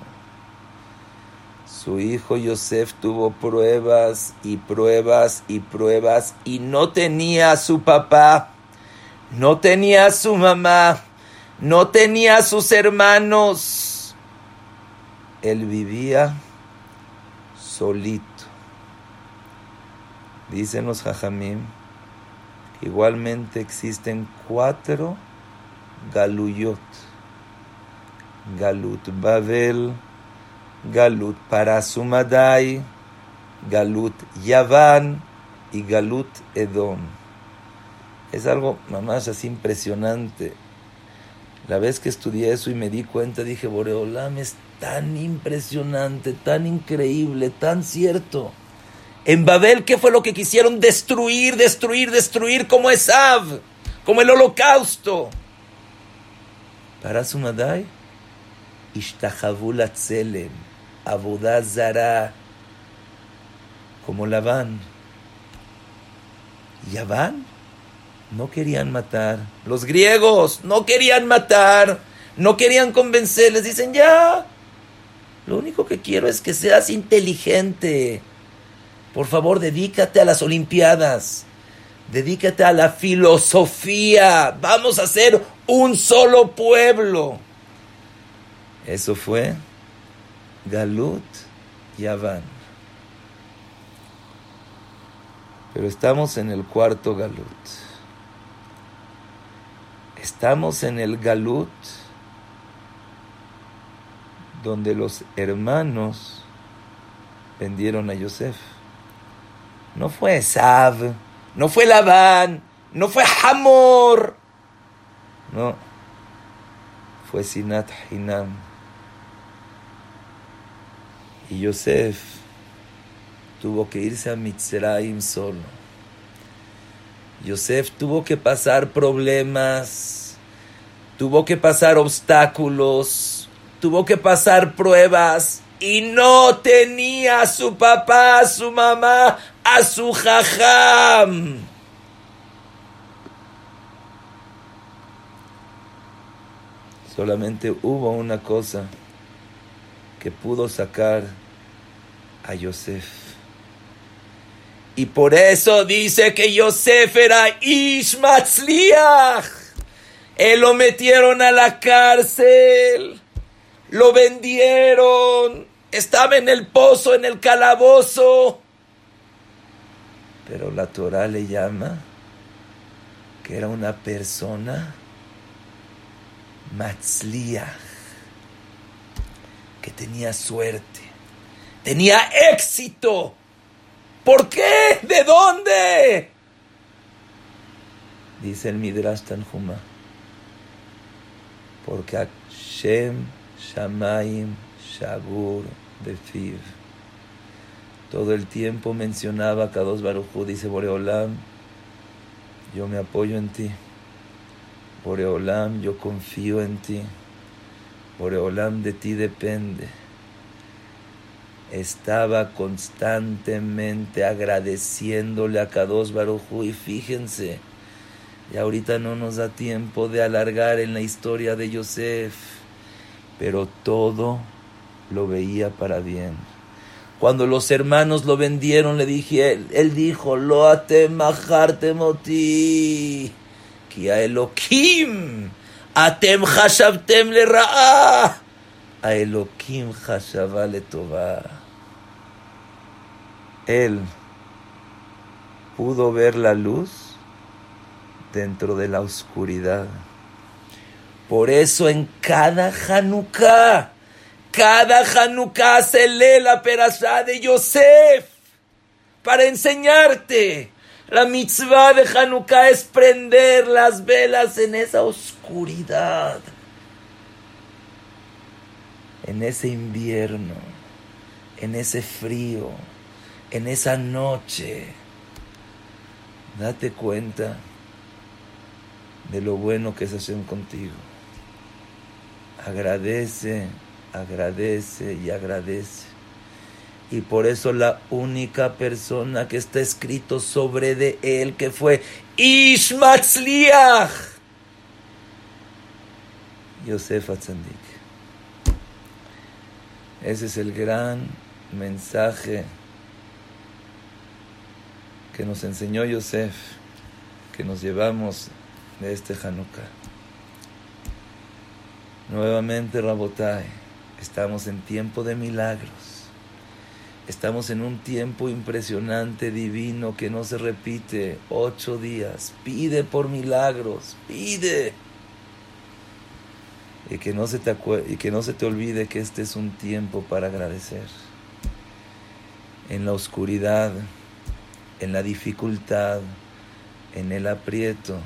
Su hijo Yosef tuvo pruebas y pruebas y pruebas y no tenía a su papá, no tenía a su mamá, no tenía a sus hermanos. Él vivía solito. Dicen los Jajamim, igualmente existen cuatro Galuyot. Galut Babel, Galut Parasumadai, Galut Yaván y Galut Edom. Es algo mamás así impresionante. La vez que estudié eso y me di cuenta, dije, Boreolam es tan impresionante, tan increíble, tan cierto. En Babel, ¿qué fue lo que quisieron destruir, destruir, destruir como Esav, como el holocausto? Para Sumadai, Ishtahavula Tzelem, Abodazara, como Labán. Yaván no querían matar. Los griegos no querían matar, no querían convencerles. Dicen, ya, lo único que quiero es que seas inteligente. Por favor, dedícate a las Olimpiadas. Dedícate a la filosofía. Vamos a ser un solo pueblo. Eso fue Galut y Aván. Pero estamos en el cuarto Galut. Estamos en el Galut donde los hermanos vendieron a Yosef. No fue Esav, no fue Labán, no fue Hamor. No, fue Sinat Hinam. Y Yosef tuvo que irse a Mitzrayim solo. Yosef tuvo que pasar problemas, tuvo que pasar obstáculos, tuvo que pasar pruebas y no tenía a su papá, a su mamá, a su jajam. Solamente hubo una cosa que pudo sacar a Yosef. Y por eso dice que Yosef era Ishmatzliach. Él lo metieron a la cárcel, lo vendieron, estaba en el pozo, en el calabozo. Pero la Torah le llama que era una persona Matzliach, tenía suerte, tenía éxito. ¿Por qué? ¿De dónde? Dice el Midrash Tanjuma. Porque Hashem Shamaim Shagur Befiv. Todo el tiempo mencionaba a Kadosh dice Boreolam, yo me apoyo en ti. Boreolam, yo confío en ti. Boreolam, de ti depende. Estaba constantemente agradeciéndole a Kadosh Baruchu y fíjense, y ahorita no nos da tiempo de alargar en la historia de Yosef, pero todo lo veía para bien. Cuando los hermanos lo vendieron, le dije, él, dijo, lo atem moti, ki a Ra'a, a Elohim hashava le tova. Él pudo ver la luz dentro de la oscuridad. Por eso en cada Hanukkah, cada Hanukkah se lee la perashá de Yosef para enseñarte. La mitzvah de Hanukkah es prender las velas en esa oscuridad, en ese invierno, en ese frío, en esa noche. Date cuenta de lo bueno que es Hashem contigo. Agradece agradece y agradece. Y por eso la única persona que está escrito sobre de él, que fue Ishmatzliach, Yosef Atzadik. Ese es el gran mensaje que nos enseñó Yosef, que nos llevamos de este Hanukkah. Nuevamente, Rabotai Estamos en tiempo de milagros. Estamos en un tiempo impresionante, divino, que no se repite. Ocho días. Pide por milagros. Pide. Y que, no se te y que no se te olvide que este es un tiempo para agradecer. En la oscuridad, en la dificultad, en el aprieto.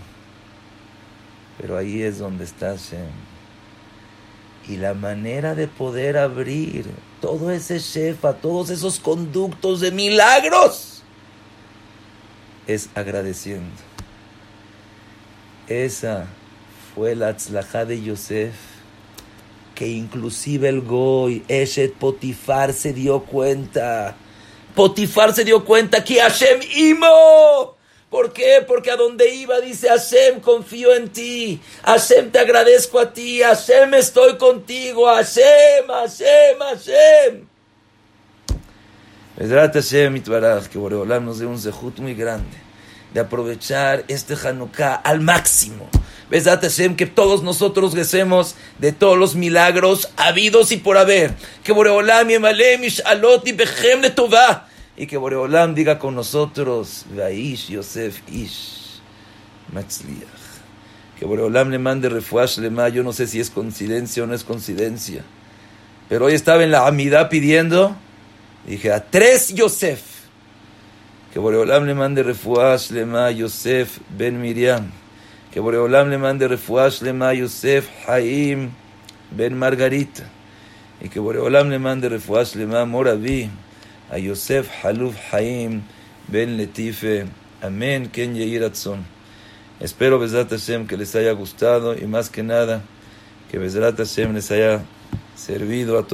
Pero ahí es donde está Shem. Y la manera de poder abrir todo ese shefa, todos esos conductos de milagros, es agradeciendo. Esa fue la tzlajá de Yosef, que inclusive el Goy, Eshet Potifar, se dio cuenta. Potifar se dio cuenta que Hashem imo. ¿Por qué? Porque a donde iba dice Hashem, confío en ti. Hashem, te agradezco a ti. Hashem, estoy contigo. Hashem, Hashem, Hashem. Besrat Hashem, que Boreolam nos dé un zehut muy grande de aprovechar este Hanukkah al máximo. Besat Hashem, que todos nosotros recemos de todos los milagros habidos y por haber. Que Boreolam Yemalem Alot y Bechem Letová. Y que Boreolam diga con nosotros, Vaish Yosef Ish Matzliach. Que Boreolam le mande refuash lema. Yo no sé si es coincidencia o no es coincidencia. Pero hoy estaba en la Amidad pidiendo. Dije, a tres Yosef. Que Boreolam le mande refuash lema Yosef ben Miriam. Que Boreolam le mande refuash lema Yosef Haim ben Margarita. Y que Boreolam le mande refuash lema Moravi a Yosef Haluf Haim ben Letife. Amén. Ken Yeiratzon. Espero, Besrat Hashem, que les haya gustado y más que nada, que Besrat Hashem les haya servido a todos.